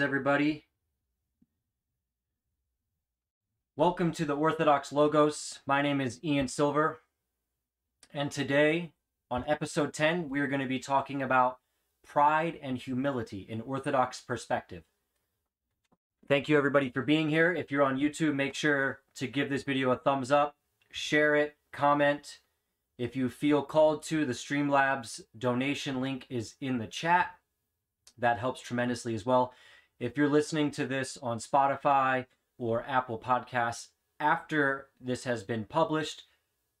everybody? Welcome to the Orthodox Logos. My name is Ian Silver. And today, on episode 10, we are going to be talking about pride and humility in Orthodox perspective. Thank you, everybody, for being here. If you're on YouTube, make sure to give this video a thumbs up, share it, comment. If you feel called to, the Streamlabs donation link is in the chat that helps tremendously as well. If you're listening to this on Spotify or Apple Podcasts after this has been published,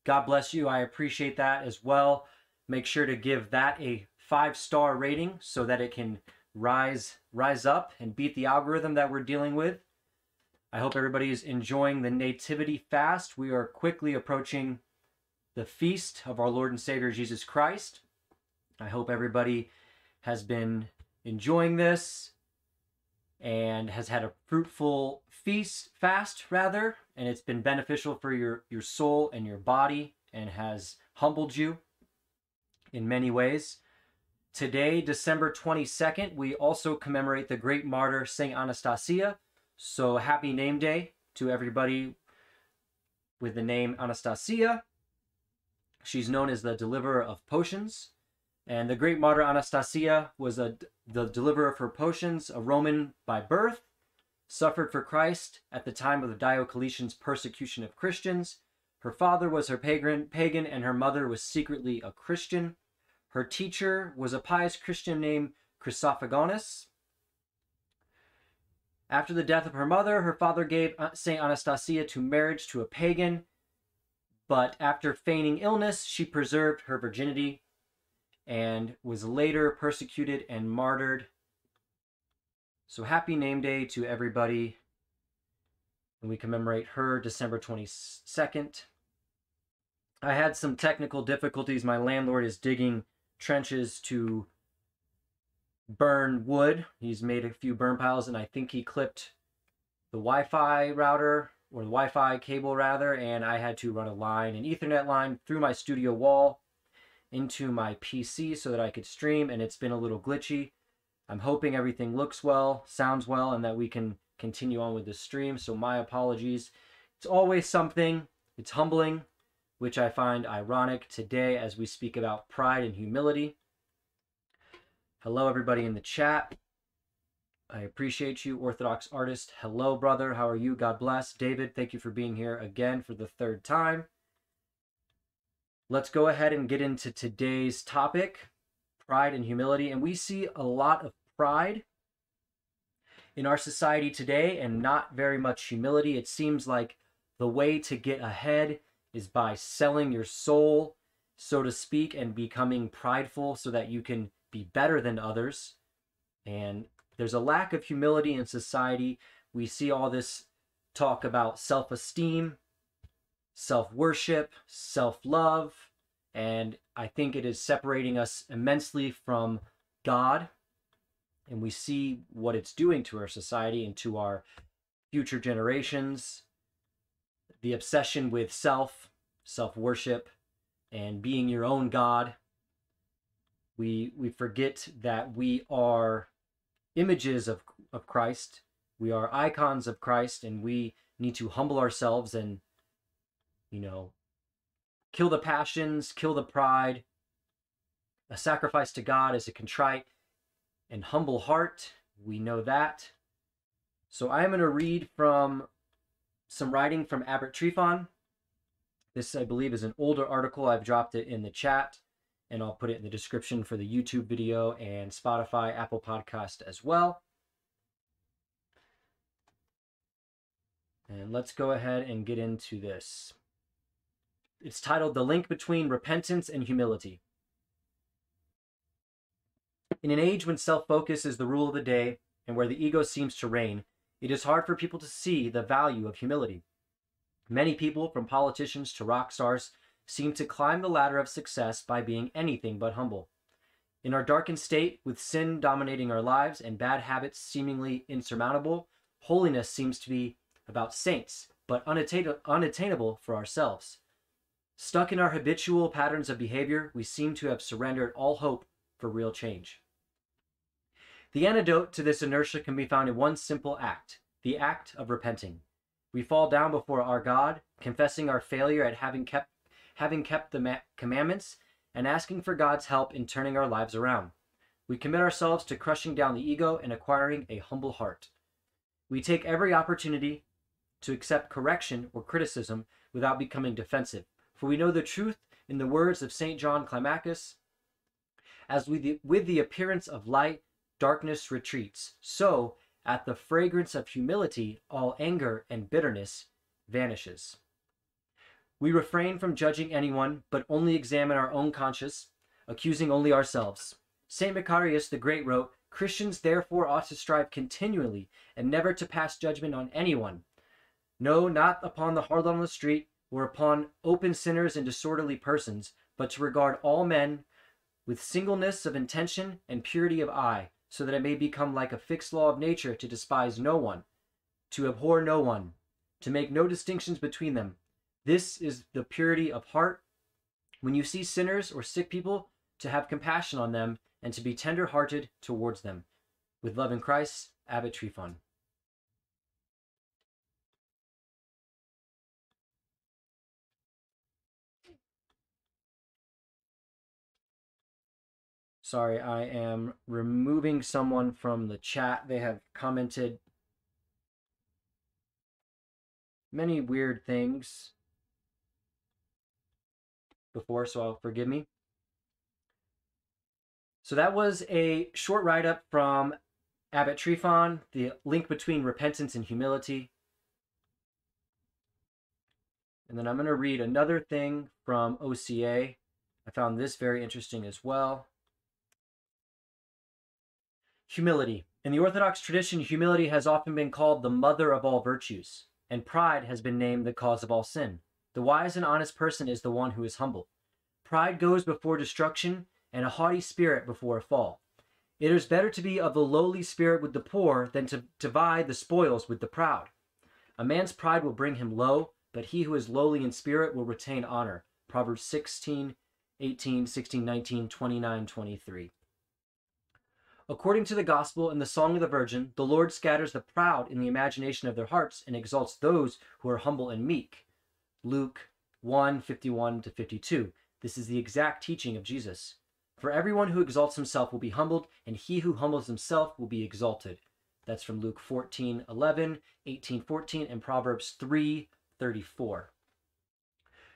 God bless you. I appreciate that as well. Make sure to give that a five star rating so that it can rise rise up and beat the algorithm that we're dealing with. I hope everybody is enjoying the Nativity fast. We are quickly approaching the feast of our Lord and Savior Jesus Christ. I hope everybody has been enjoying this and has had a fruitful feast fast rather and it's been beneficial for your your soul and your body and has humbled you in many ways. Today december 22nd we also commemorate the great martyr saint anastasia. So happy name day to everybody with the name anastasia. She's known as the deliverer of potions. And the great martyr Anastasia was a, the deliverer of her potions, a Roman by birth, suffered for Christ at the time of the Diocletian's persecution of Christians. Her father was her pagan, pagan, and her mother was secretly a Christian. Her teacher was a pious Christian named Chrysophagonus. After the death of her mother, her father gave uh, Saint Anastasia to marriage to a pagan, but after feigning illness, she preserved her virginity and was later persecuted and martyred. So happy name day to everybody. And we commemorate her December 22nd. I had some technical difficulties. My landlord is digging trenches to burn wood. He's made a few burn piles, and I think he clipped the Wi Fi router or the Wi Fi cable rather, and I had to run a line, an Ethernet line, through my studio wall into my PC so that I could stream, and it's been a little glitchy. I'm hoping everything looks well, sounds well, and that we can continue on with the stream. So, my apologies. It's always something, it's humbling, which I find ironic today as we speak about pride and humility. Hello, everybody in the chat. I appreciate you, Orthodox artist. Hello, brother. How are you? God bless. David, thank you for being here again for the third time. Let's go ahead and get into today's topic pride and humility. And we see a lot of pride in our society today and not very much humility. It seems like the way to get ahead is by selling your soul, so to speak, and becoming prideful so that you can be better than others. And There's a lack of humility in society. We see all this talk about self esteem, self worship, self love, and I think it is separating us immensely from God. And we see what it's doing to our society and to our future generations. The obsession with self, self worship, and being your own God. We, we forget that we are images of, of Christ. We are icons of Christ, and we need to humble ourselves and, you know, kill the passions, kill the pride. A sacrifice to God is a contrite and humble heart. We know that. So I'm going to read from some writing from Abbot Tryphon. This, I believe, is an older article. I've dropped it in the chat, and I'll put it in the description for the YouTube video and Spotify, Apple Podcast as well. And let's go ahead and get into this. It's titled The Link Between Repentance and Humility. In an age when self focus is the rule of the day and where the ego seems to reign, it is hard for people to see the value of humility. Many people, from politicians to rock stars, seem to climb the ladder of success by being anything but humble. In our darkened state, with sin dominating our lives and bad habits seemingly insurmountable, holiness seems to be about saints, but unattain- unattainable for ourselves. Stuck in our habitual patterns of behavior, we seem to have surrendered all hope for real change. The antidote to this inertia can be found in one simple act the act of repenting. We fall down before our God, confessing our failure at having kept, having kept the ma- commandments and asking for God's help in turning our lives around. We commit ourselves to crushing down the ego and acquiring a humble heart. We take every opportunity to accept correction or criticism without becoming defensive, for we know the truth in the words of St. John Climacus As with the, with the appearance of light, darkness retreats, so, at the fragrance of humility, all anger and bitterness vanishes. We refrain from judging anyone, but only examine our own conscience, accusing only ourselves. St. Macarius the Great wrote, Christians therefore ought to strive continually and never to pass judgment on anyone. No, not upon the harlot on the street, or upon open sinners and disorderly persons, but to regard all men with singleness of intention and purity of eye, so that it may become like a fixed law of nature to despise no one, to abhor no one, to make no distinctions between them. This is the purity of heart. When you see sinners or sick people, to have compassion on them and to be tender hearted towards them. With love in Christ, Abbot Tryphon. Sorry, I am removing someone from the chat. They have commented many weird things before, so I'll forgive me. So that was a short write up from Abbot Tryphon, the link between repentance and humility. And then I'm going to read another thing from OCA. I found this very interesting as well. Humility. In the Orthodox tradition, humility has often been called the mother of all virtues, and pride has been named the cause of all sin. The wise and honest person is the one who is humble. Pride goes before destruction, and a haughty spirit before a fall. It is better to be of the lowly spirit with the poor than to divide the spoils with the proud. A man's pride will bring him low, but he who is lowly in spirit will retain honor. Proverbs 16, 18, 16, 19, 29, 23. According to the gospel and the song of the Virgin, the Lord scatters the proud in the imagination of their hearts and exalts those who are humble and meek. Luke 1 51 to 52. This is the exact teaching of Jesus. For everyone who exalts himself will be humbled, and he who humbles himself will be exalted. That's from Luke 14 11, 18 14, and Proverbs 3 34.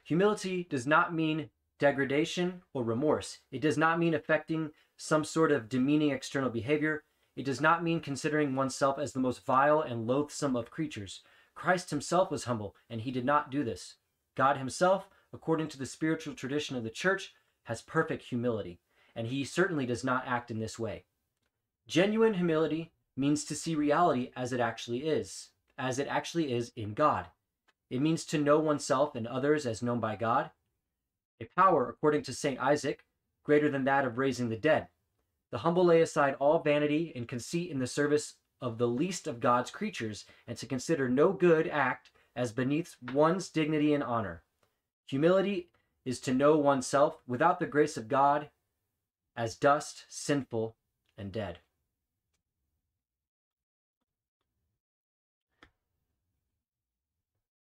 Humility does not mean degradation or remorse. It does not mean affecting some sort of demeaning external behavior. It does not mean considering oneself as the most vile and loathsome of creatures. Christ himself was humble, and he did not do this. God himself, according to the spiritual tradition of the church, has perfect humility, and he certainly does not act in this way. Genuine humility means to see reality as it actually is, as it actually is in God. It means to know oneself and others as known by God. A power, according to St. Isaac, greater than that of raising the dead. The humble lay aside all vanity and conceit in the service of the least of God's creatures, and to consider no good act as beneath one's dignity and honor. Humility is to know oneself without the grace of God as dust, sinful, and dead.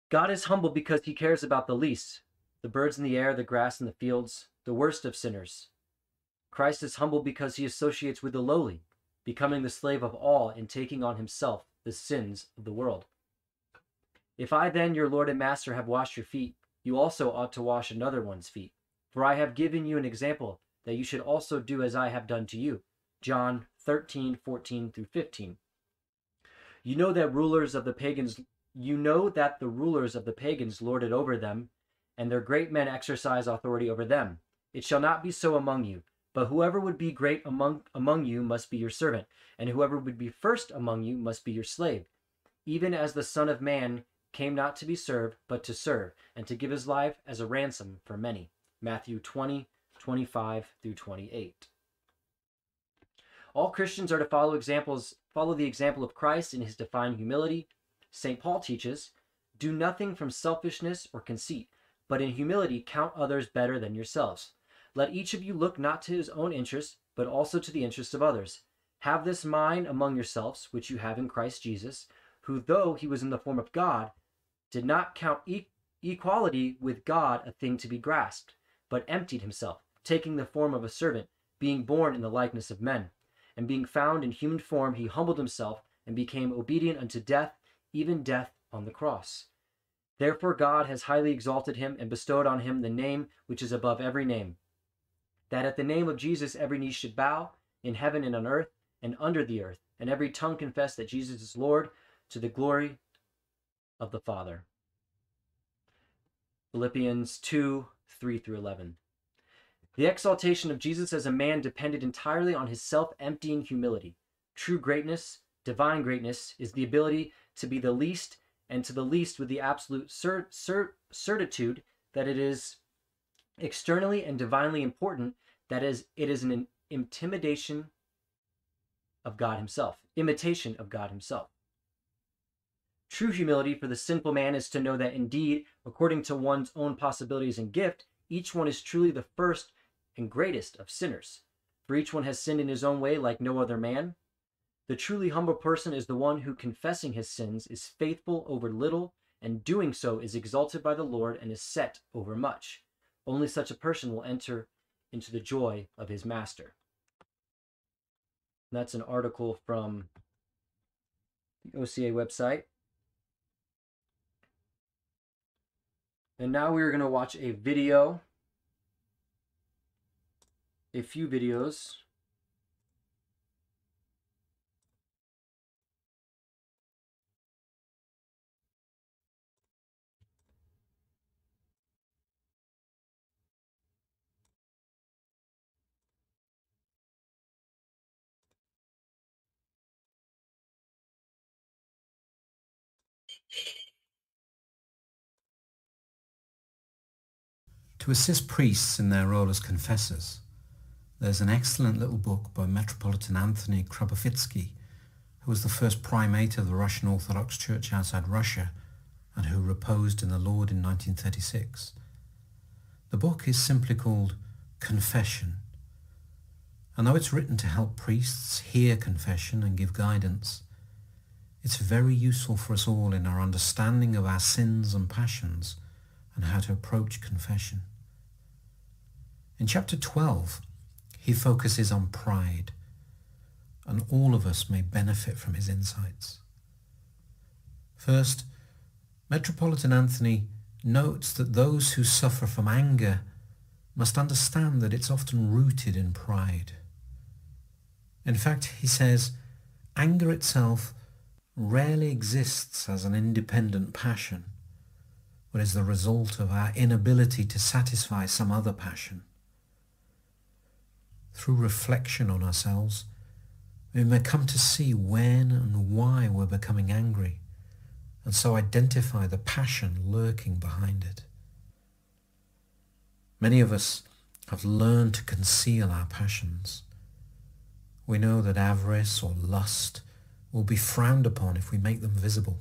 God is humble because he cares about the least the birds in the air, the grass in the fields, the worst of sinners. Christ is humble because he associates with the lowly, becoming the slave of all and taking on himself the sins of the world. If I then, your Lord and Master, have washed your feet, you also ought to wash another one's feet. For I have given you an example that you should also do as I have done to you. John 13, 14 through 15. You know that rulers of the pagans you know that the rulers of the pagans lord it over them, and their great men exercise authority over them. It shall not be so among you, but whoever would be great among among you must be your servant, and whoever would be first among you must be your slave. Even as the Son of Man came not to be served, but to serve, and to give his life as a ransom for many. Matthew 20, 25 through 28. All Christians are to follow examples, follow the example of Christ in his divine humility, St. Paul teaches, Do nothing from selfishness or conceit, but in humility count others better than yourselves. Let each of you look not to his own interest, but also to the interest of others. Have this mind among yourselves, which you have in Christ Jesus, who, though he was in the form of God, did not count e- equality with God a thing to be grasped, but emptied himself, taking the form of a servant, being born in the likeness of men. And being found in human form, he humbled himself and became obedient unto death, even death on the cross. Therefore, God has highly exalted him and bestowed on him the name which is above every name, that at the name of Jesus every knee should bow, in heaven and on earth and under the earth, and every tongue confess that Jesus is Lord to the glory of the Father. Philippians 2 3 through 11. The exaltation of Jesus as a man depended entirely on his self emptying humility. True greatness, divine greatness, is the ability to be the least and to the least with the absolute cer- cer- certitude that it is externally and divinely important that is it is an intimidation of God himself imitation of God himself. True humility for the sinful man is to know that indeed according to one's own possibilities and gift each one is truly the first and greatest of sinners. For each one has sinned in his own way like no other man. The truly humble person is the one who, confessing his sins, is faithful over little, and doing so is exalted by the Lord and is set over much. Only such a person will enter into the joy of his master. that's an article from the OCA website. And now we're going to watch a video, a few videos To assist priests in their role as confessors, there's an excellent little book by Metropolitan Anthony Khrapovitsky, who was the first primate of the Russian Orthodox Church outside Russia and who reposed in the Lord in 1936. The book is simply called Confession, and though it's written to help priests hear confession and give guidance, it's very useful for us all in our understanding of our sins and passions and how to approach confession. In chapter 12, he focuses on pride, and all of us may benefit from his insights. First, Metropolitan Anthony notes that those who suffer from anger must understand that it's often rooted in pride. In fact, he says, anger itself rarely exists as an independent passion, but is the result of our inability to satisfy some other passion. Through reflection on ourselves, We may come to see when and why we're becoming angry and so identify the passion lurking behind it. Many of us have learned to conceal our passions. We know that avarice or lust will be frowned upon if we make them visible.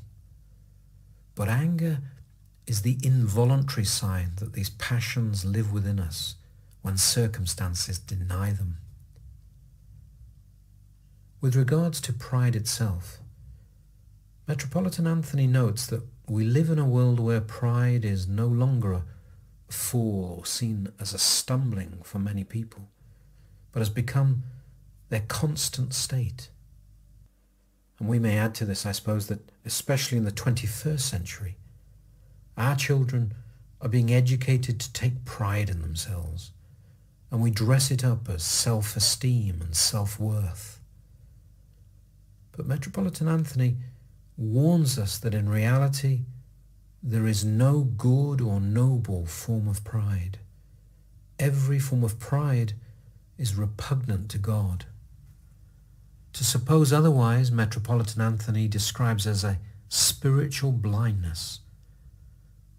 But anger is the involuntary sign that these passions live within us when circumstances deny them. With regards to pride itself, Metropolitan Anthony notes that we live in a world where pride is no longer a fall or seen as a stumbling for many people, but has become their constant state. And we may add to this, I suppose, that especially in the 21st century, our children are being educated to take pride in themselves, and we dress it up as self-esteem and self-worth. But Metropolitan Anthony warns us that in reality there is no good or noble form of pride. Every form of pride is repugnant to God. To suppose otherwise, Metropolitan Anthony describes as a spiritual blindness,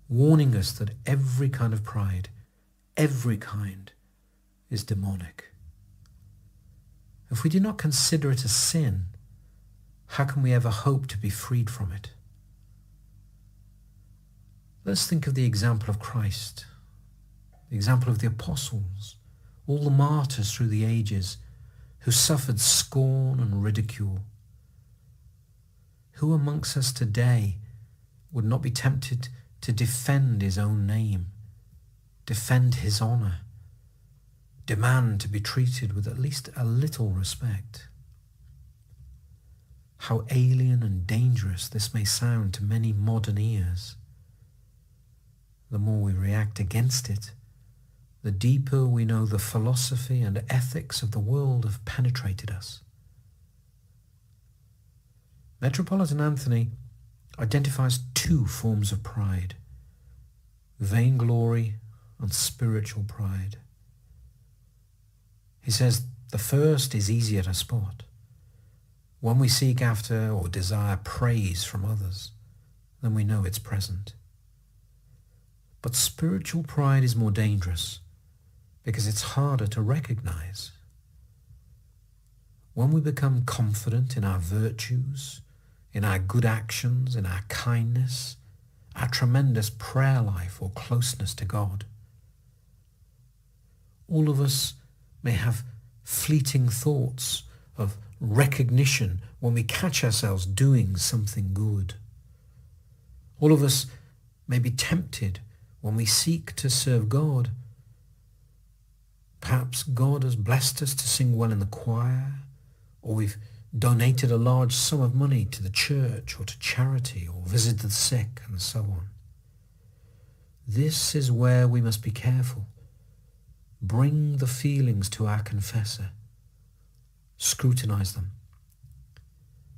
warning us that every kind of pride, every kind, is demonic. If we do not consider it a sin, how can we ever hope to be freed from it? Let's think of the example of Christ, the example of the apostles, all the martyrs through the ages who suffered scorn and ridicule. Who amongst us today would not be tempted to defend his own name, defend his honour, demand to be treated with at least a little respect? How alien and dangerous this may sound to many modern ears. The more we react against it, the deeper we know the philosophy and ethics of the world have penetrated us. Metropolitan Anthony identifies two forms of pride, vainglory and spiritual pride. He says the first is easier to spot. When we seek after or desire praise from others, then we know it's present. But spiritual pride is more dangerous because it's harder to recognize. When we become confident in our virtues, in our good actions, in our kindness, our tremendous prayer life or closeness to God, all of us may have fleeting thoughts of recognition when we catch ourselves doing something good. All of us may be tempted when we seek to serve God. Perhaps God has blessed us to sing well in the choir, or we've donated a large sum of money to the church or to charity or visited the sick and so on. This is where we must be careful. Bring the feelings to our confessor scrutinize them.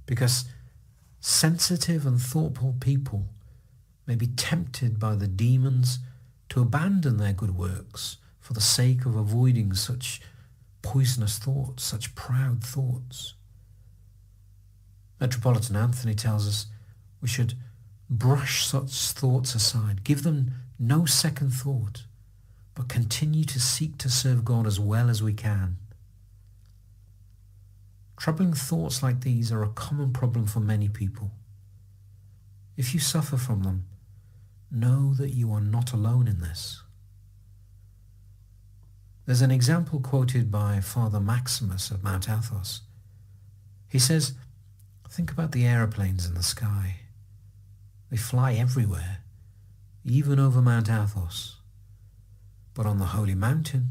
Because sensitive and thoughtful people may be tempted by the demons to abandon their good works for the sake of avoiding such poisonous thoughts, such proud thoughts. Metropolitan Anthony tells us we should brush such thoughts aside, give them no second thought, but continue to seek to serve God as well as we can. Troubling thoughts like these are a common problem for many people. If you suffer from them, know that you are not alone in this. There's an example quoted by Father Maximus of Mount Athos. He says, think about the aeroplanes in the sky. They fly everywhere, even over Mount Athos. But on the Holy Mountain,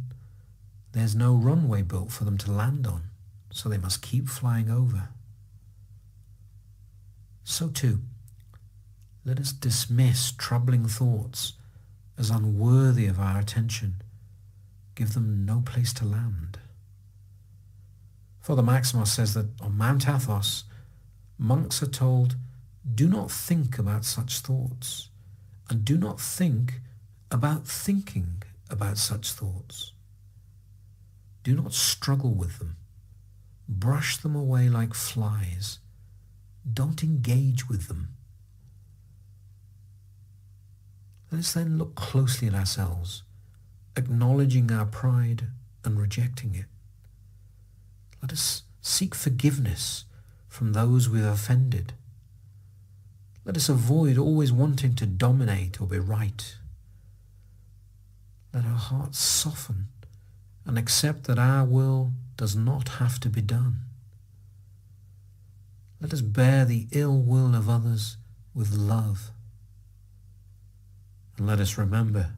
there's no runway built for them to land on so they must keep flying over. So too, let us dismiss troubling thoughts as unworthy of our attention. Give them no place to land. Father Maximus says that on Mount Athos, monks are told, do not think about such thoughts, and do not think about thinking about such thoughts. Do not struggle with them brush them away like flies. Don't engage with them. Let us then look closely at ourselves, acknowledging our pride and rejecting it. Let us seek forgiveness from those we have offended. Let us avoid always wanting to dominate or be right. Let our hearts soften and accept that our will does not have to be done. Let us bear the ill will of others with love. And let us remember,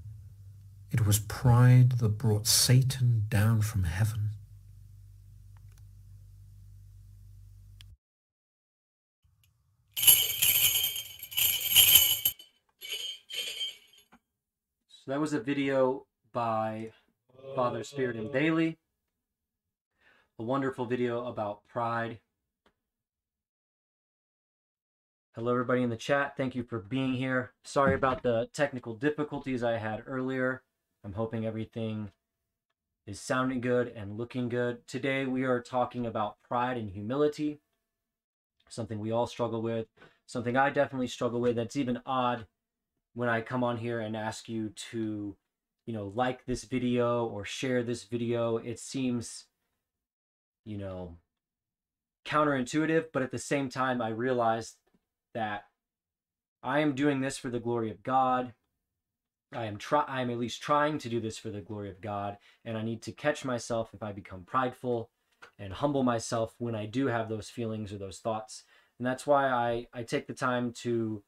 it was pride that brought Satan down from heaven. So that was a video by Father Spyridon Bailey. A wonderful video about pride. Hello, everybody in the chat. Thank you for being here. Sorry about the technical difficulties I had earlier. I'm hoping everything is sounding good and looking good. Today, we are talking about pride and humility, something we all struggle with, something I definitely struggle with. That's even odd when I come on here and ask you to, you know, like this video or share this video. It seems, you know, counterintuitive, but at the same time, I realize that I am doing this for the glory of God. I am try I am at least trying to do this for the glory of God, and I need to catch myself if I become prideful and humble myself when I do have those feelings or those thoughts. And that's why I, I take the time to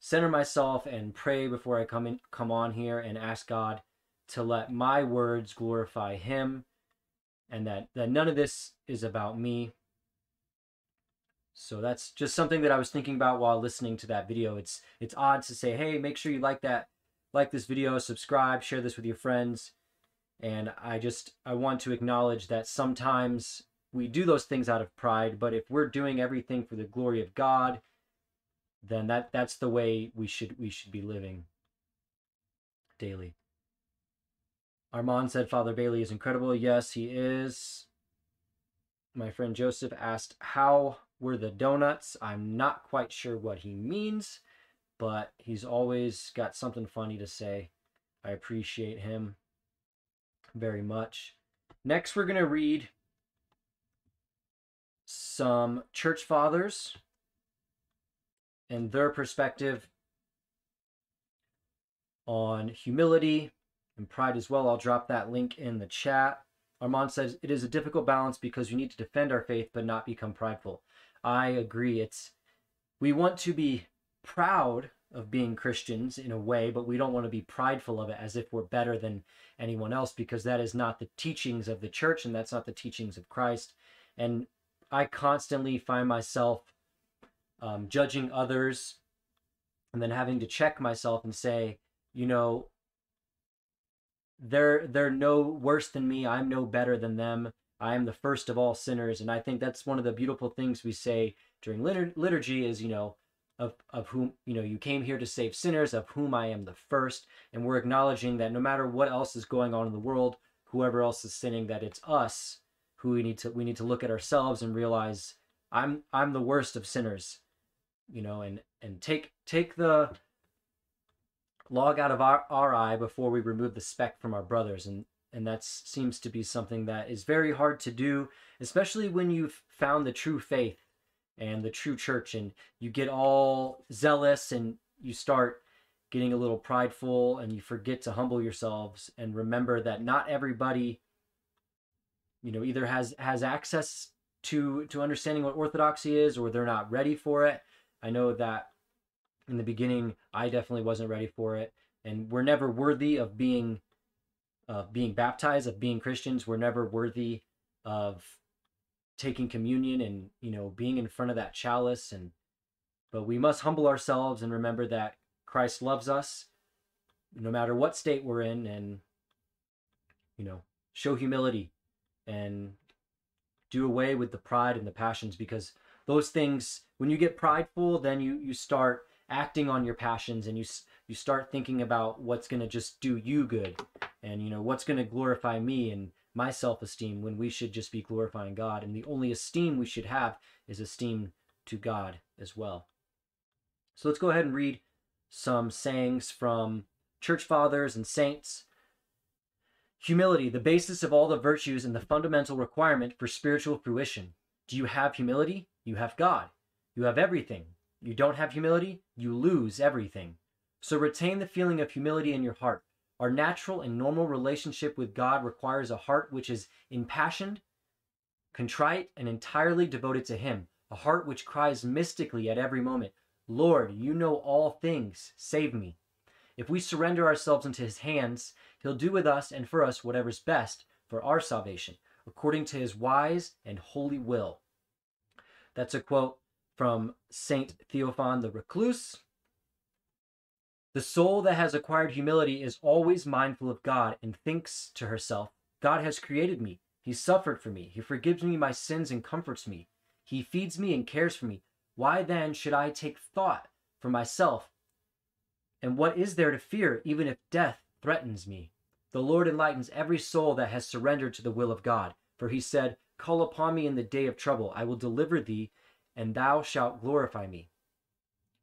center myself and pray before I come in come on here and ask God to let my words glorify him and that, that none of this is about me. So that's just something that I was thinking about while listening to that video. It's it's odd to say, hey, make sure you like that, like this video, subscribe, share this with your friends. And I just I want to acknowledge that sometimes we do those things out of pride, but if we're doing everything for the glory of God, then that that's the way we should we should be living daily. Armand said Father Bailey is incredible. Yes, he is. My friend Joseph asked, How were the donuts? I'm not quite sure what he means, but he's always got something funny to say. I appreciate him very much. Next, we're going to read some church fathers and their perspective on humility and pride as well. I'll drop that link in the chat. Armand says it is a difficult balance because we need to defend our faith but not become prideful. I agree. It's we want to be proud of being Christians in a way, but we don't want to be prideful of it as if we're better than anyone else because that is not the teachings of the church and that's not the teachings of Christ. And I constantly find myself um, judging others and then having to check myself and say, you know, they're they're no worse than me. I'm no better than them. I am the first of all sinners. And i think that's one of the beautiful things we say during litur- liturgy is you know of of whom you know you came here to save sinners of whom i am the first. And we're acknowledging that no matter what else is going on in the world whoever else is sinning that it's us who we need to we need to look at ourselves and realize i'm i'm the worst of sinners you know and and take take the log out of our, our eye before we remove the speck from our brothers and and that seems to be something that is very hard to do especially when you've found the true faith and the true church and you get all zealous and you start getting a little prideful and you forget to humble yourselves and remember that not everybody you know either has has access to to understanding what orthodoxy is or they're not ready for it. I know that in the beginning i definitely wasn't ready for it and we're never worthy of being of being baptized of being christians. We're never worthy of taking communion and you know being in front of that chalice and but we must humble ourselves and remember that christ loves us no matter what state we're in and you know show humility and do away with the pride and the passions because those things when you get prideful then you you start acting on your passions and you you start thinking about what's going to just do you good and you know what's going to glorify me and my self esteem when we should just be glorifying God. And the only esteem we should have is esteem to God as well. So let's go ahead and read some sayings from church fathers and saints. Humility, the basis of all the virtues and the fundamental requirement for spiritual fruition. Do you have humility? You have God. You have everything. You don't have humility? You lose everything. So retain the feeling of humility in your heart. Our natural and normal relationship with God requires a heart which is impassioned, contrite, and entirely devoted to Him, a heart which cries mystically at every moment, Lord, you know all things, save me. If we surrender ourselves into His hands, He'll do with us and for us whatever's best for our salvation, according to His wise and holy will. That's a quote from Saint Theophan the Recluse. The soul that has acquired humility is always mindful of God and thinks to herself, God has created me. He suffered for me. He forgives me my sins and comforts me. He feeds me and cares for me. Why then should I take thought for myself? And what is there to fear, even if death threatens me? The Lord enlightens every soul that has surrendered to the will of God. For he said, Call upon me in the day of trouble. I will deliver thee, and thou shalt glorify me.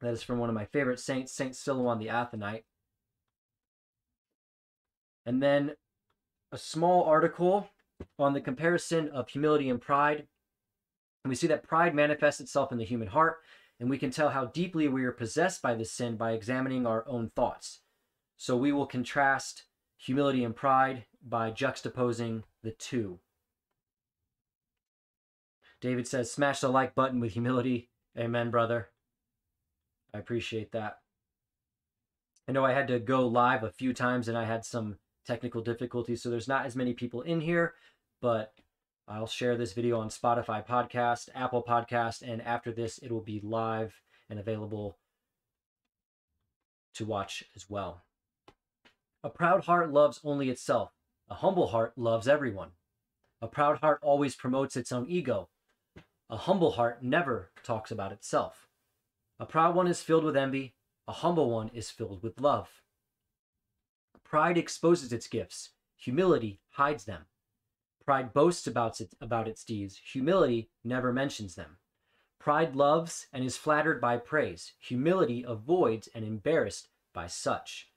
That is from one of my favorite saints, Saint Silouan the Athonite. And then a small article on the comparison of humility and pride. And we see that pride manifests itself in the human heart, and we can tell how deeply we are possessed by this sin by examining our own thoughts. So we will contrast humility and pride by juxtaposing the two. David says, smash the like button with humility. Amen, brother. I appreciate that. I know I had to go live a few times and I had some technical difficulties, so there's not as many people in here, but I'll share this video on Spotify podcast, Apple podcast, and after this it will be live and available to watch as well. A proud heart loves only itself. A humble heart loves everyone. A proud heart always promotes its own ego. A humble heart never talks about itself. A proud one is filled with envy, a humble one is filled with love. Pride exposes its gifts, humility hides them. Pride boasts about its, about its deeds, humility never mentions them. Pride loves and is flattered by praise, humility avoids and embarrassed by such.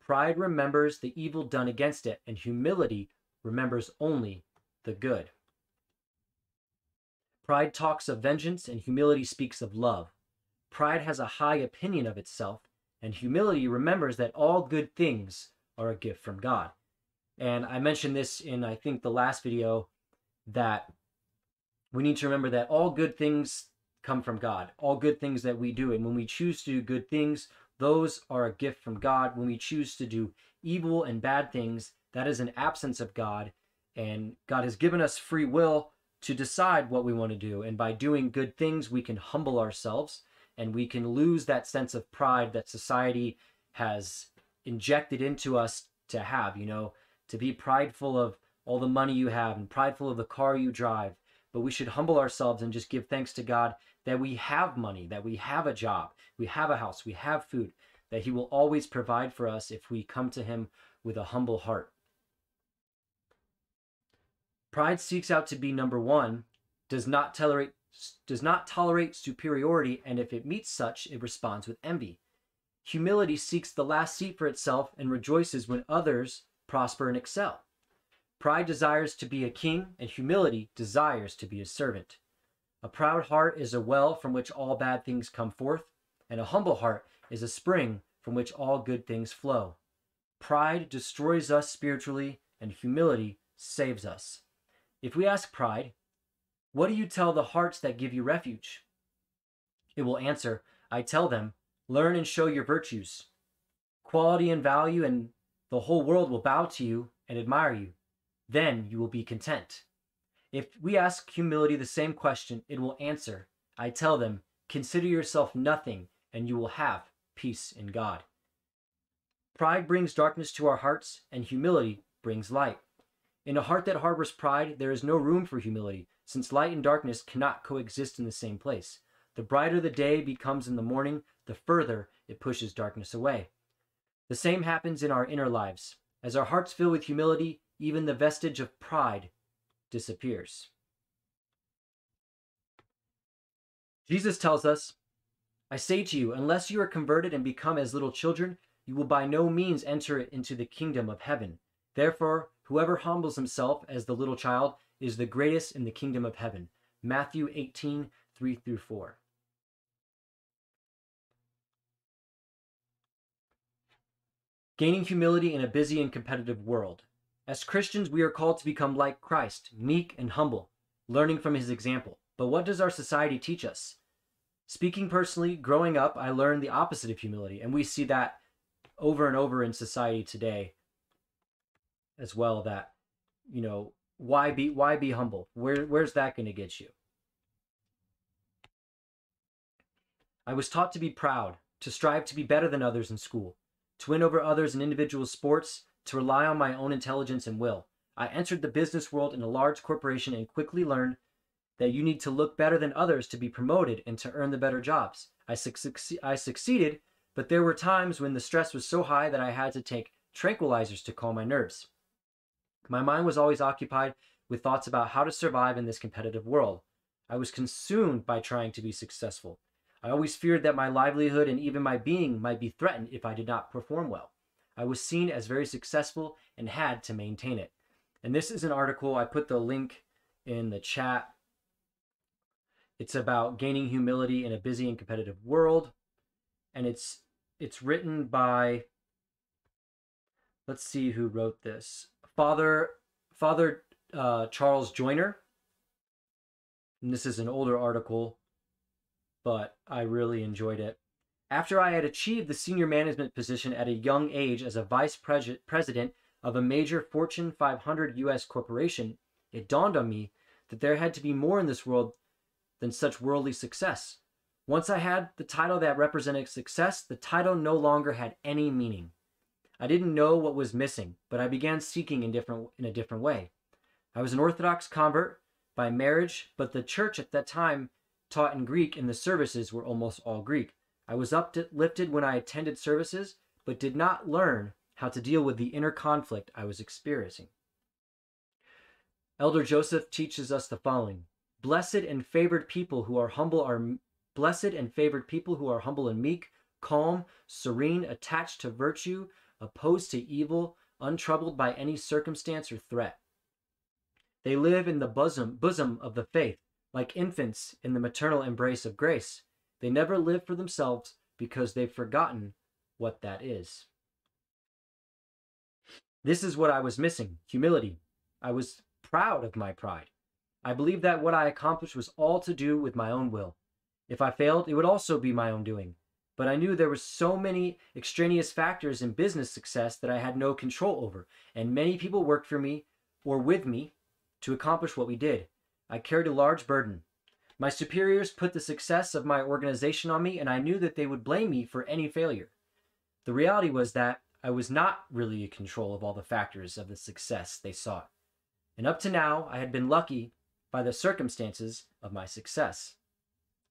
Pride remembers the evil done against it, and humility remembers only the good. Pride talks of vengeance, and humility speaks of love. Pride has a high opinion of itself, and humility remembers that all good things are a gift from God. And I mentioned this in, I think, the last video that we need to remember that all good things come from God, all good things that we do. And when we choose to do good things, those are a gift from God. When we choose to do evil and bad things, that is an absence of God. And God has given us free will to decide what we want to do. And by doing good things, we can humble ourselves and we can lose that sense of pride that society has injected into us to have, you know, to be prideful of all the money you have and prideful of the car you drive. But we should humble ourselves and just give thanks to God that we have money, that we have a job, we have a house, we have food, that He will always provide for us if we come to Him with a humble heart. Pride seeks out to be number one, does not tolerate does not tolerate superiority, and if it meets such, it responds with envy. Humility seeks the last seat for itself and rejoices when others prosper and excel. Pride desires to be a king, and humility desires to be a servant. A proud heart is a well from which all bad things come forth, and a humble heart is a spring from which all good things flow. Pride destroys us spiritually, and humility saves us. If we ask pride, what do you tell the hearts that give you refuge? It will answer, I tell them, learn and show your virtues. Quality and value, and the whole world will bow to you and admire you. Then you will be content. If we ask humility the same question, it will answer, I tell them, consider yourself nothing, and you will have peace in God. Pride brings darkness to our hearts, and humility brings light. In a heart that harbors pride, there is no room for humility, since light and darkness cannot coexist in the same place. The brighter the day becomes in the morning, the further it pushes darkness away. The same happens in our inner lives. As our hearts fill with humility, even the vestige of pride disappears. Jesus tells us, I say to you, unless you are converted and become as little children, you will by no means enter into the kingdom of heaven. Therefore, whoever humbles himself as the little child is the greatest in the kingdom of heaven. Matthew 18, 3 through 4. Gaining humility in a busy and competitive world. As Christians, we are called to become like Christ, meek and humble, learning from his example. But what does our society teach us? Speaking personally, growing up, I learned the opposite of humility, and we see that over and over in society today as well that you know why be why be humble? Where where's that going to get you? I was taught to be proud to strive to be better than others in school to win over others in individual sports to rely on my own intelligence and will. I entered the business world in a large corporation and quickly learned that you need to look better than others to be promoted and to earn the better jobs. I, suc- I succeeded but there were times when the stress was so high that I had to take tranquilizers to calm my nerves. My mind was always occupied with thoughts about how to survive in this competitive world. I was consumed by trying to be successful. I always feared that my livelihood and even my being might be threatened if I did not perform well. I was seen as very successful and had to maintain it. And this is an article, I put the link in the chat. It's about gaining humility in a busy and competitive world. And it's it's written by let's see who wrote this father father uh, charles joiner. And this is an older article but i really enjoyed it. After i had achieved the senior management position at a young age as a vice pre- president of a major fortune 500 us corporation it dawned on me that there had to be more in this world than such worldly success. Once I had the title that represented success, the title no longer had any meaning. I didn't know what was missing, but I began seeking in different in a different way. I was an Orthodox convert by marriage, but the church at that time taught in Greek and the services were almost all Greek. I was uplifted when I attended services, but did not learn how to deal with the inner conflict I was experiencing. Elder Joseph teaches us the following Blessed and favored people who are humble are Blessed and favored people who are humble and meek, calm, serene, attached to virtue, opposed to evil, untroubled by any circumstance or threat. They live in the bosom, bosom of the faith, like infants in the maternal embrace of grace. They never live for themselves because they've forgotten what that is. This is what I was missing humility. I was proud of my pride. I believed that what I accomplished was all to do with my own will. If I failed, it would also be my own doing. But I knew there were so many extraneous factors in business success that I had no control over, and many people worked for me or with me to accomplish what we did. I carried a large burden. My superiors put the success of my organization on me, and I knew that they would blame me for any failure. The reality was that I was not really in control of all the factors of the success they sought. And up to now, I had been lucky by the circumstances of my success.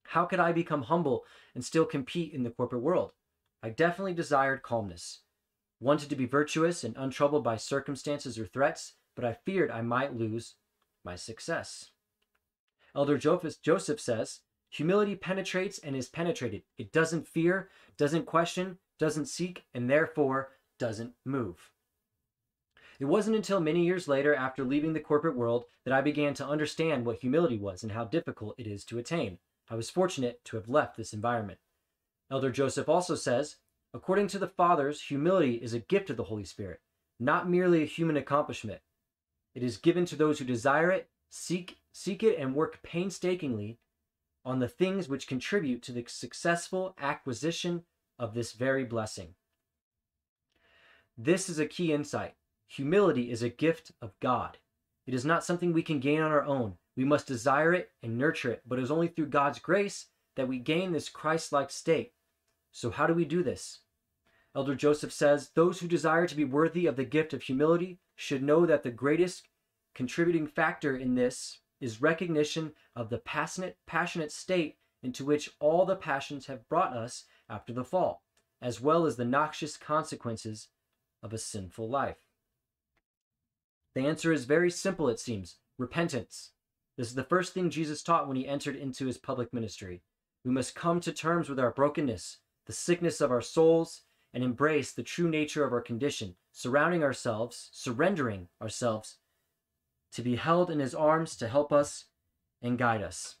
How could I become humble and still compete in the corporate world? I definitely desired calmness, wanted to be virtuous and untroubled by circumstances or threats, but I feared I might lose my success. Elder Joseph says, Humility penetrates and is penetrated. It doesn't fear, doesn't question, doesn't seek, and therefore doesn't move. It wasn't until many years later, after leaving the corporate world, that I began to understand what humility was and how difficult it is to attain. I was fortunate to have left this environment. Elder Joseph also says, according to the Fathers, humility is a gift of the Holy Spirit, not merely a human accomplishment. It is given to those who desire it, seek, seek it, and work painstakingly on the things which contribute to the successful acquisition of this very blessing. This is a key insight. Humility is a gift of God. It is not something we can gain on our own. We must desire it and nurture it, but it is only through God's grace that we gain this Christ like state. So, how do we do this? Elder Joseph says those who desire to be worthy of the gift of humility should know that the greatest contributing factor in this is recognition of the passionate, passionate state into which all the passions have brought us after the fall, as well as the noxious consequences of a sinful life. The answer is very simple, it seems repentance. This is the first thing Jesus taught when he entered into his public ministry. We must come to terms with our brokenness, the sickness of our souls, and embrace the true nature of our condition, surrounding ourselves, surrendering ourselves to be held in his arms to help us and guide us.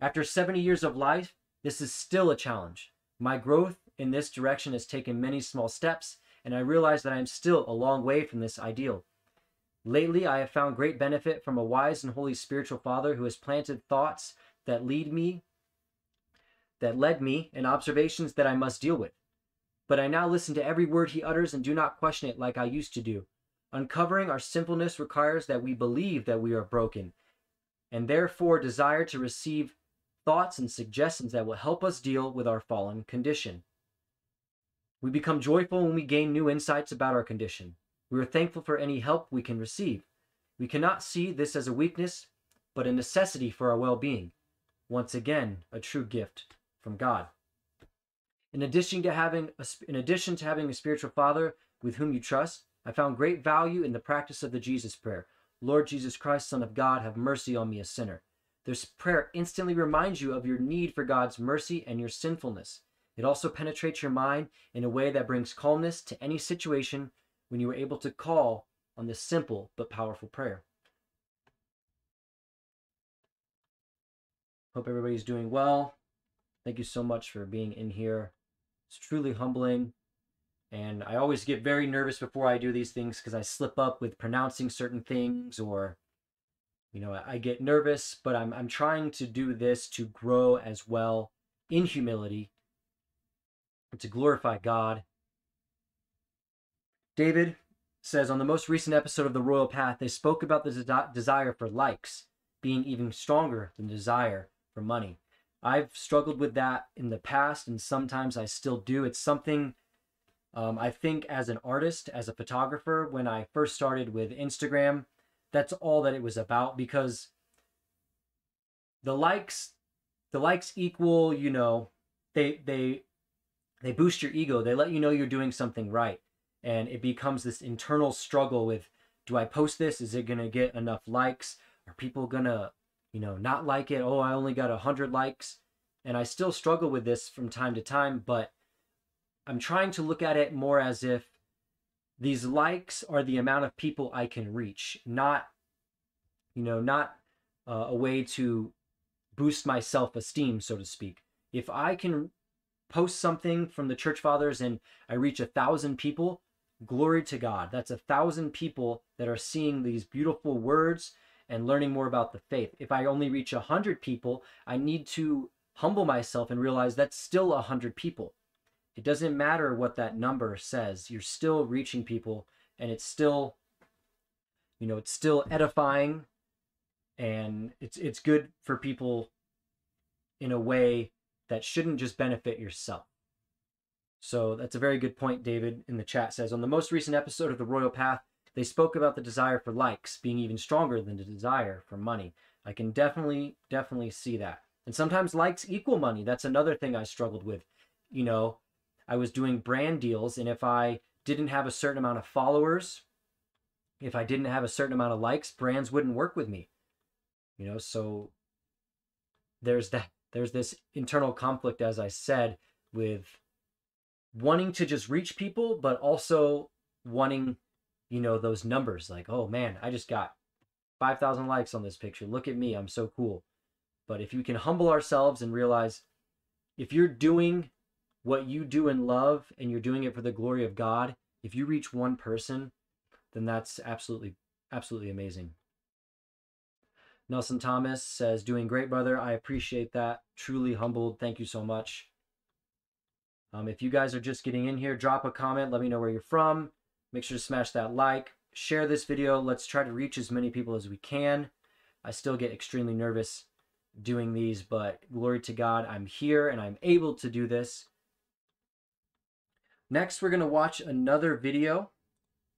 After 70 years of life, this is still a challenge. My growth in this direction has taken many small steps, and I realize that I am still a long way from this ideal. Lately, I have found great benefit from a wise and holy spiritual father who has planted thoughts that lead me, that led me, in observations that I must deal with. But I now listen to every word he utters and do not question it like I used to do. Uncovering our sinfulness requires that we believe that we are broken, and therefore desire to receive thoughts and suggestions that will help us deal with our fallen condition. We become joyful when we gain new insights about our condition. We are thankful for any help we can receive. We cannot see this as a weakness, but a necessity for our well being. Once again, a true gift from God. In addition to having a, in addition to having a spiritual father with whom you trust, I found great value in the practice of the Jesus prayer. Lord Jesus Christ, Son of God, have mercy on me, a sinner. This prayer instantly reminds you of your need for God's mercy and your sinfulness. It also penetrates your mind in a way that brings calmness to any situation when you are able to call on this simple but powerful prayer. Hope everybody's doing well. Thank you so much for being in here. It's truly humbling. And I always get very nervous before I do these things because I slip up with pronouncing certain things or, you know, I get nervous, but I'm, I'm trying to do this to grow as well in humility, to glorify God David says on the most recent episode of The Royal Path, they spoke about the de- desire for likes being even stronger than desire for money. I've struggled with that in the past, and sometimes I still do. It's something um, I think as an artist, as a photographer, when I first started with Instagram, that's all that it was about because the likes, the likes equal, you know, they they they boost your ego. They let you know you're doing something right and it becomes this internal struggle with do I post this? Is it going to get enough likes? Are people going to, you know, not like it? Oh, I only got 100 likes. And I still struggle with this from time to time, but I'm trying to look at it more as if these likes are the amount of people I can reach, not, you know, not uh, a way to boost my self esteem, so to speak. If I can post something from the church fathers and I reach a thousand people, Glory to God. That's a thousand people that are seeing these beautiful words and learning more about the faith. If I only reach a hundred people, I need to humble myself and realize that's still a hundred people. It doesn't matter what that number says. You're still reaching people and it's still, you know, it's still edifying and it's it's good for people in a way that shouldn't just benefit yourself. So that's a very good point, David in the chat says. On the most recent episode of The Royal Path, they spoke about the desire for likes being even stronger than the desire for money. I can definitely, definitely see that. And sometimes likes equal money. That's another thing I struggled with. You know, I was doing brand deals, and if I didn't have a certain amount of followers, if I didn't have a certain amount of likes, brands wouldn't work with me. You know, so there's that there's this internal conflict as I said with wanting to just reach people, but also wanting, you know, those numbers like, oh man, I just got 5,000 likes on this picture. Look at me, I'm so cool. But if you can humble ourselves and realize if you're doing what you do in love and you're doing it for the glory of God, if you reach one person, then that's absolutely, absolutely amazing. Nelson Thomas says, Doing great, brother. I appreciate that. Truly humbled. Thank you so much. Um, if you guys are just getting in here, drop a comment. Let me know where you're from. Make sure to smash that like. Share this video. Let's try to reach as many people as we can. I still get extremely nervous doing these, but glory to God, I'm here and I'm able to do this. Next, we're going to watch another video.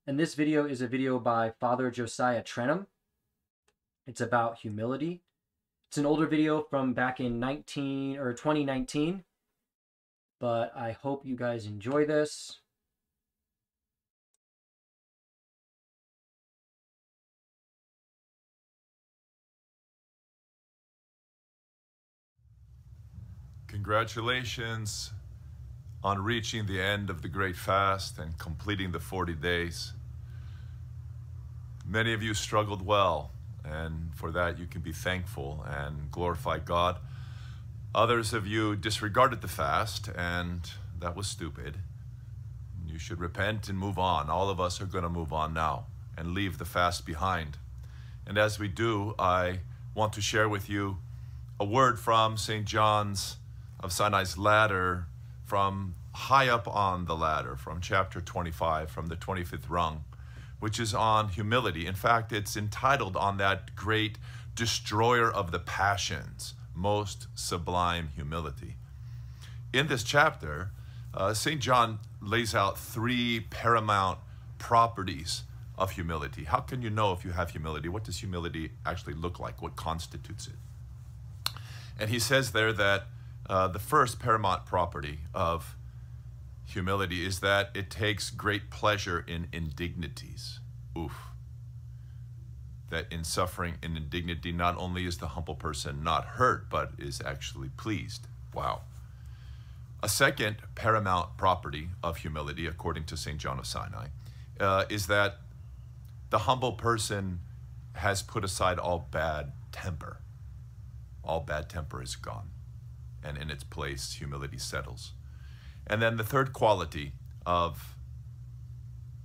And this video is a video by Father Josiah Trenham. It's about humility. It's an older video from back in 19 or 2019 but I hope you guys enjoy this. Congratulations on reaching the end of the Great Fast and completing the 40 days. Many of you struggled well, and for that you can be thankful and glorify God. Others of you disregarded the fast, and that was stupid. You should repent and move on. All of us are going to move on now and leave the fast behind. And as we do, I want to share with you a word from St. John's of Sinai's ladder from high up on the ladder, from chapter 25, from the 25th rung, which is on humility. In fact, it's entitled on that great destroyer of the passions, most sublime humility. In this chapter, uh, St. John lays out three paramount properties of humility. How can you know if you have humility? What does humility actually look like? What constitutes it? And he says there that uh, the first paramount property of humility is that it takes great pleasure in indignities. Oof. That in suffering and indignity, not only is the humble person not hurt, but is actually pleased. Wow. A second paramount property of humility, according to St. John of Sinai, uh, is that the humble person has put aside all bad temper. All bad temper is gone and in its place, humility settles. And then the third quality of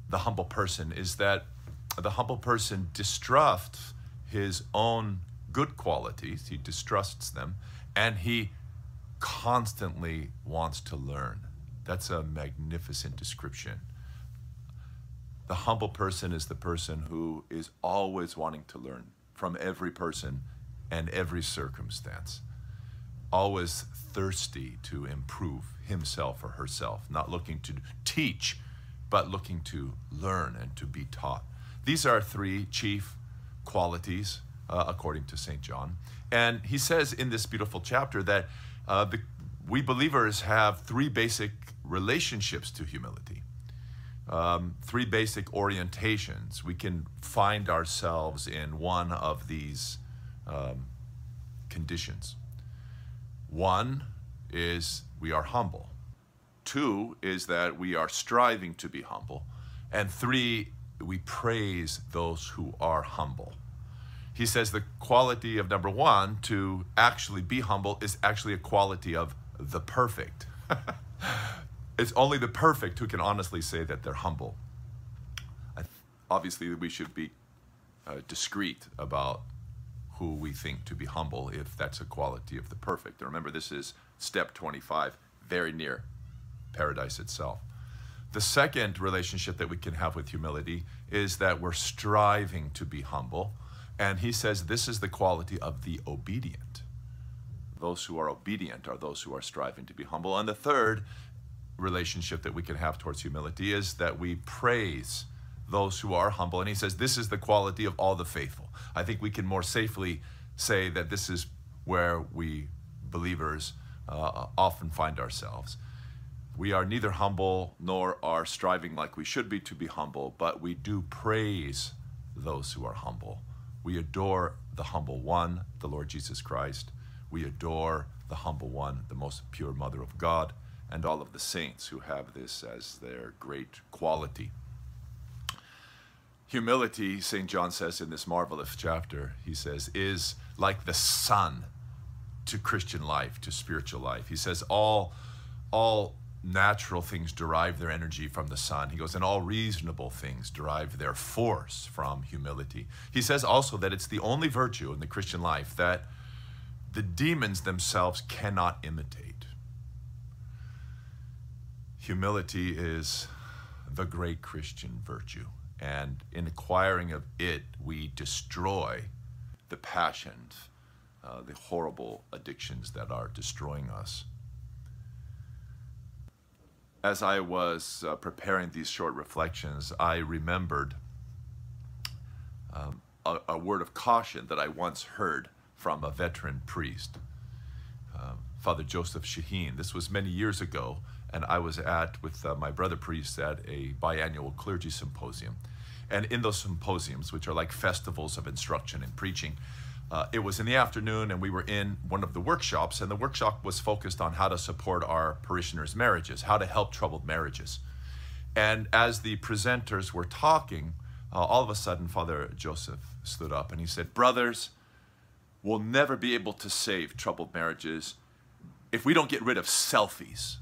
the humble person is that the humble person distrusts his own good qualities, he distrusts them, and he constantly wants to learn. That's a magnificent description. The humble person is the person who is always wanting to learn from every person and every circumstance always thirsty to improve himself or herself, not looking to teach, but looking to learn and to be taught. These are three chief qualities, uh, according to St. John. And he says in this beautiful chapter that uh, the, we believers have three basic relationships to humility, um, three basic orientations. We can find ourselves in one of these um, conditions. One is we are humble. Two is that we are striving to be humble. And three, we praise those who are humble. He says the quality of number one, to actually be humble, is actually a quality of the perfect. it's only the perfect who can honestly say that they're humble. obviously, we should be uh, discreet about who we think to be humble if that's a quality of the perfect. And remember, this is step 25, very near paradise itself. The second relationship that we can have with humility is that we're striving to be humble. And he says this is the quality of the obedient. Those who are obedient are those who are striving to be humble. And the third relationship that we can have towards humility is that we praise those who are humble. And he says, This is the quality of all the faithful. I think we can more safely say that this is where we believers uh, often find ourselves. We are neither humble nor are striving like we should be to be humble, but we do praise those who are humble. We adore the humble one, the Lord Jesus Christ. We adore the humble one, the most pure mother of God, and all of the saints who have this as their great quality. Humility, St. John says in this marvelous chapter, he says, is like the sun to Christian life, to spiritual life. He says all, all natural things derive their energy from the sun. He goes, and all reasonable things derive their force from humility. He says also that it's the only virtue in the Christian life that the demons themselves cannot imitate. Humility is the great Christian virtue. And in acquiring of it, we destroy the passions, uh, the horrible addictions that are destroying us. As I was uh, preparing these short reflections, I remembered um, a, a, word of caution that I once heard from a veteran priest, um, Father Joseph Shaheen. This was many years ago, and I was at with uh, my brother priest at a biannual clergy symposium. And in those symposiums, which are like festivals of instruction and preaching, uh, it was in the afternoon, and we were in one of the workshops, and the workshop was focused on how to support our parishioners' marriages, how to help troubled marriages. And as the presenters were talking, uh, all of a sudden, Father Joseph stood up and he said, Brothers, we'll never be able to save troubled marriages if we don't get rid of selfies.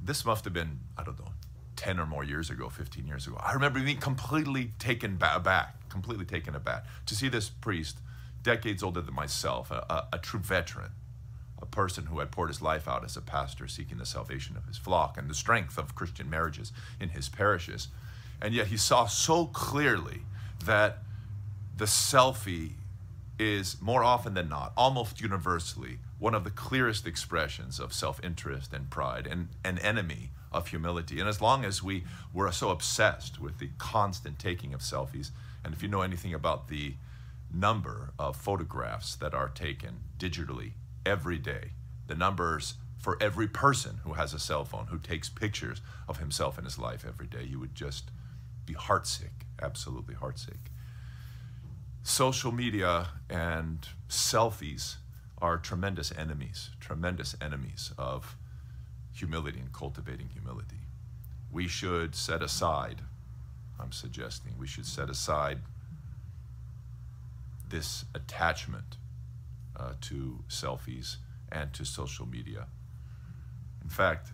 This must have been, I don't know, 10 or more years ago, 15 years ago. I remember being completely taken aback, completely taken aback to see this priest, decades older than myself, a, a, a true veteran, a person who had poured his life out as a pastor seeking the salvation of his flock and the strength of Christian marriages in his parishes. And yet he saw so clearly that the selfie is more often than not, almost universally, one of the clearest expressions of self interest and pride and an enemy of humility. And as long as we were so obsessed with the constant taking of selfies, and if you know anything about the number of photographs that are taken digitally every day, the numbers for every person who has a cell phone, who takes pictures of himself and his life every day, you would just be heartsick, absolutely heartsick. Social media and selfies are tremendous enemies, tremendous enemies of humility and cultivating humility. We should set aside, I'm suggesting, we should set aside this attachment uh, to selfies and to social media. In fact,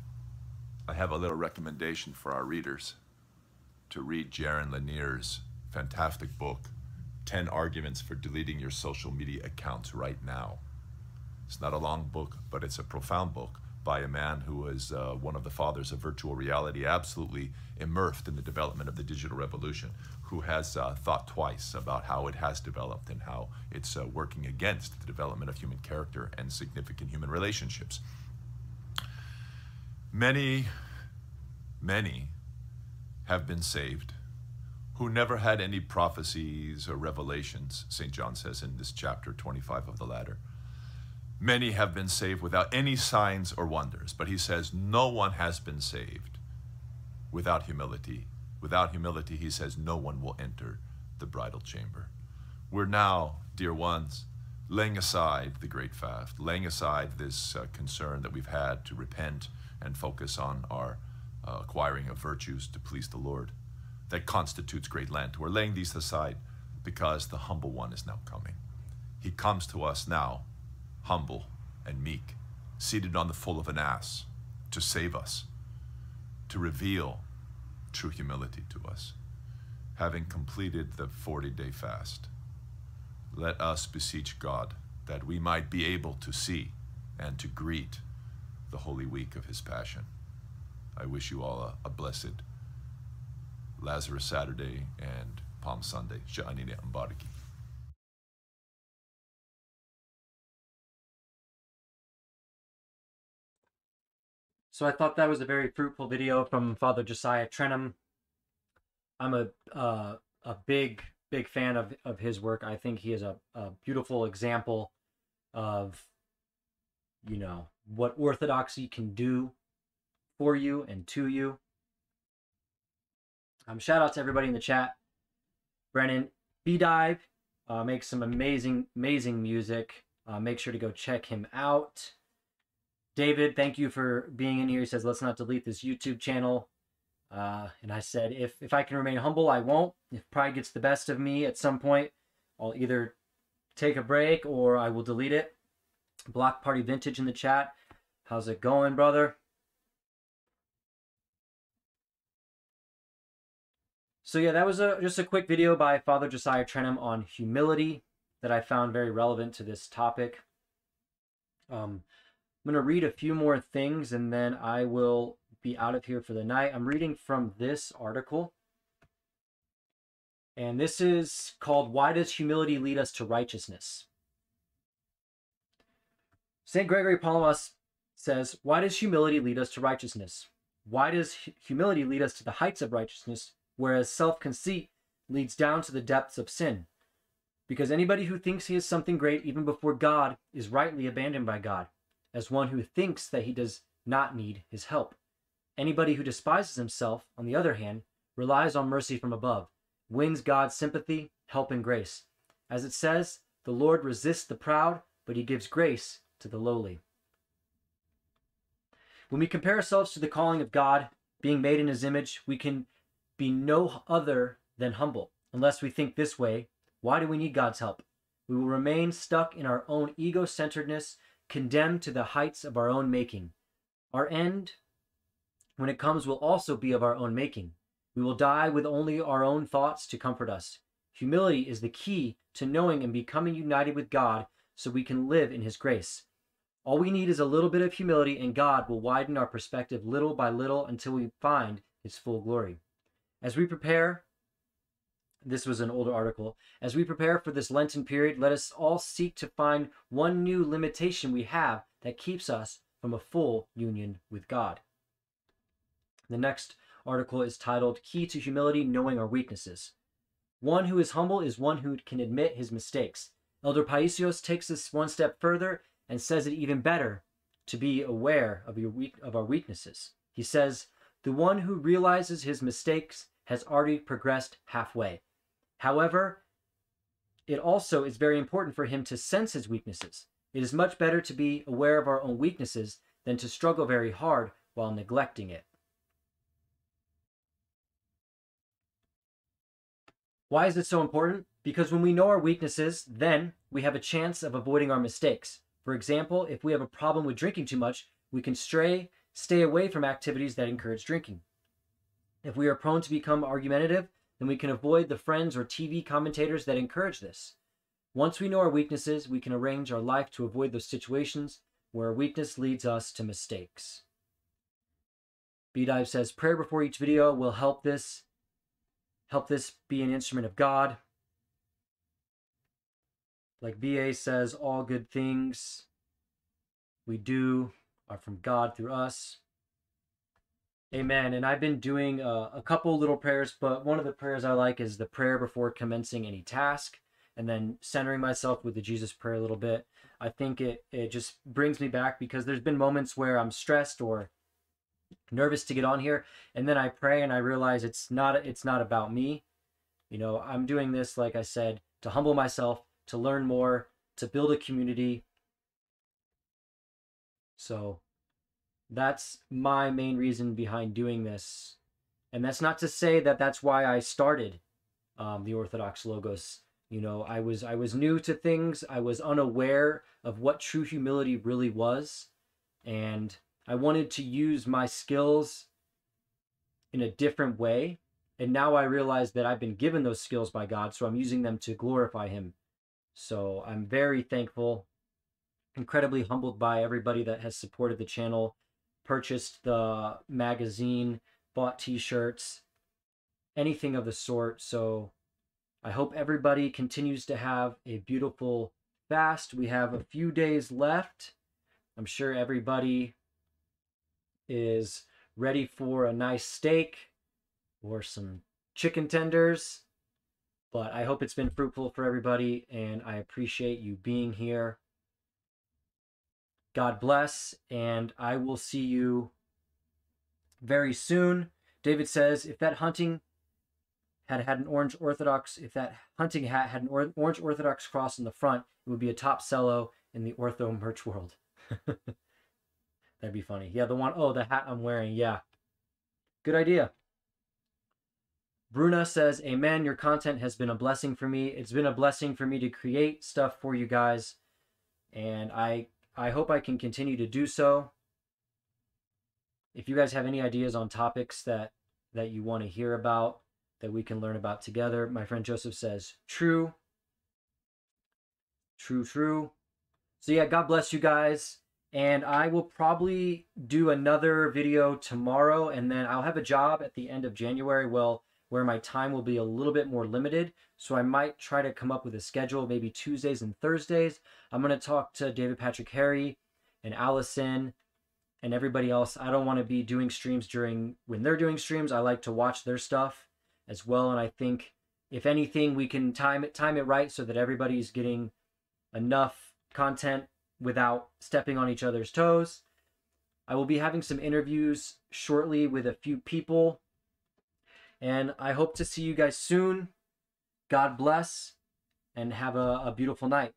I have a little recommendation for our readers to read Jaron Lanier's fantastic book, 10 Arguments for Deleting Your Social Media Accounts Right Now. It's not a long book, but it's a profound book by a man who was uh, one of the fathers of virtual reality, absolutely immersed in the development of the digital revolution, who has uh, thought twice about how it has developed and how it's uh, working against the development of human character and significant human relationships. Many, many have been saved who never had any prophecies or revelations, St. John says in this chapter 25 of the ladder. Many have been saved without any signs or wonders, but he says no one has been saved without humility. Without humility, he says no one will enter the bridal chamber. We're now, dear ones, laying aside the great fast, laying aside this uh, concern that we've had to repent and focus on our uh, acquiring of virtues to please the Lord that constitutes great Lent. We're laying these aside because the humble one is now coming. He comes to us now humble and meek, seated on the foal of an ass, to save us, to reveal true humility to us. Having completed the 40 day fast, let us beseech God that we might be able to see and to greet the Holy Week of His Passion. I wish you all a, a blessed Lazarus Saturday and Palm Sunday. Sha'anine. So I thought that was a very fruitful video from Father Josiah Trenham. I'm a uh, a big big fan of of his work. I think he is a, a beautiful example of you know what orthodoxy can do for you and to you. Um, shout out to everybody in the chat. Brennan B Dive uh, makes some amazing amazing music. Uh, make sure to go check him out. David, thank you for being in here. He says, let's not delete this YouTube channel. Uh, and I said, if, if I can remain humble, I won't. If pride gets the best of me at some point, I'll either take a break or I will delete it. Block Party Vintage in the chat. How's it going, brother? So yeah, that was a, just a quick video by Father Josiah Trenham on humility that I found very relevant to this topic. Um, I'm going to read a few more things and then I will be out of here for the night. I'm reading from this article. And this is called Why Does Humility Lead Us to Righteousness? St. Gregory Palamas says, Why does humility lead us to righteousness? Why does humility lead us to the heights of righteousness, whereas self conceit leads down to the depths of sin? Because anybody who thinks he is something great even before God is rightly abandoned by God as one who thinks that he does not need his help. Anybody who despises himself, on the other hand, relies on mercy from above, wins God's sympathy, help, and grace. As it says, The Lord resists the proud, but he gives grace to the lowly. When we compare ourselves to the calling of God, being made in his image, we can be no other than humble. Unless we think this way, why do we need God's help? We will remain stuck in our own ego centeredness, condemned to the heights of our own making. Our end, when it comes, will also be of our own making. We will die with only our own thoughts to comfort us. Humility is the key to knowing and becoming united with God so we can live in His grace. All we need is a little bit of humility, and God will widen our perspective little by little until we find His full glory. As we prepare, this was an older article, as we prepare for this Lenten period, let us all seek to find one new limitation we have that keeps us from a full union with God. The next article is titled Key to Humility Knowing Our Weaknesses. One who is humble is one who can admit his mistakes. Elder Paisios takes this one step further and says it even better to be aware of, your weak, of our weaknesses. He says, The one who realizes his mistakes has already progressed halfway. However, it also is very important for him to sense his weaknesses. It is much better to be aware of our own weaknesses than to struggle very hard while neglecting it. Why is it so important? Because when we know our weaknesses, then we have a chance of avoiding our mistakes. For example, if we have a problem with drinking too much, we can stray, stay away from activities that encourage drinking. If we are prone to become argumentative, then we can avoid the friends or TV commentators that encourage this. Once we know our weaknesses, we can arrange our life to avoid those situations where our weakness leads us to mistakes. B Dive says prayer before each video will help this help this be an instrument of God. Like BA says, all good things we do are from God through us. Amen. And I've been doing uh, a couple little prayers, but one of the prayers I like is the prayer before commencing any task and then centering myself with the Jesus prayer a little bit. I think it, it just brings me back because there's been moments where I'm stressed or nervous to get on here and then I pray and I realize it's not it's not about me. You know, I'm doing this like I said to humble myself, to learn more, to build a community. So that's my main reason behind doing this. And that's not to say that that's why I started um, the Orthodox Logos. You know, I was I was new to things. I was unaware of what true humility really was, and I wanted to use my skills in a different way. And now I realize that I've been given those skills by God, so I'm using them to glorify Him. So I'm very thankful, incredibly humbled by everybody that has supported the channel, purchased the magazine, bought t shirts, anything of the sort. So I hope everybody continues to have a beautiful fast. We have a few days left. I'm sure everybody is ready for a nice steak or some chicken tenders. But I hope it's been fruitful for everybody, and I appreciate you being here. God bless, and I will see you very soon. David says, if that hunting had had an orange Orthodox, if that hunting hat had an or- orange Orthodox cross in the front, it would be a top cello in the ortho merch world. That'd be funny. Yeah, the one, oh, the hat I'm wearing. Yeah. Good idea. Bruna says, Amen. Your content has been a blessing for me. It's been a blessing for me to create stuff for you guys. And I I hope I can continue to do so. If you guys have any ideas on topics that that you want to hear about, that we can learn about together, my friend Joseph says, true. True, true. So yeah, God bless you guys. And I will probably do another video tomorrow, and then I'll have a job at the end of January. Well, where my time will be a little bit more limited. So I might try to come up with a schedule, maybe Tuesdays and Thursdays. I'm going to talk to David Patrick Harry and Allison and everybody else. I don't want to be doing streams during when they're doing streams. I like to watch their stuff as well. And I think if anything, we can time it time it right so that everybody's getting enough content without stepping on each other's toes. I will be having some interviews shortly with a few people and I hope to see you guys soon. God bless and have a, a beautiful night.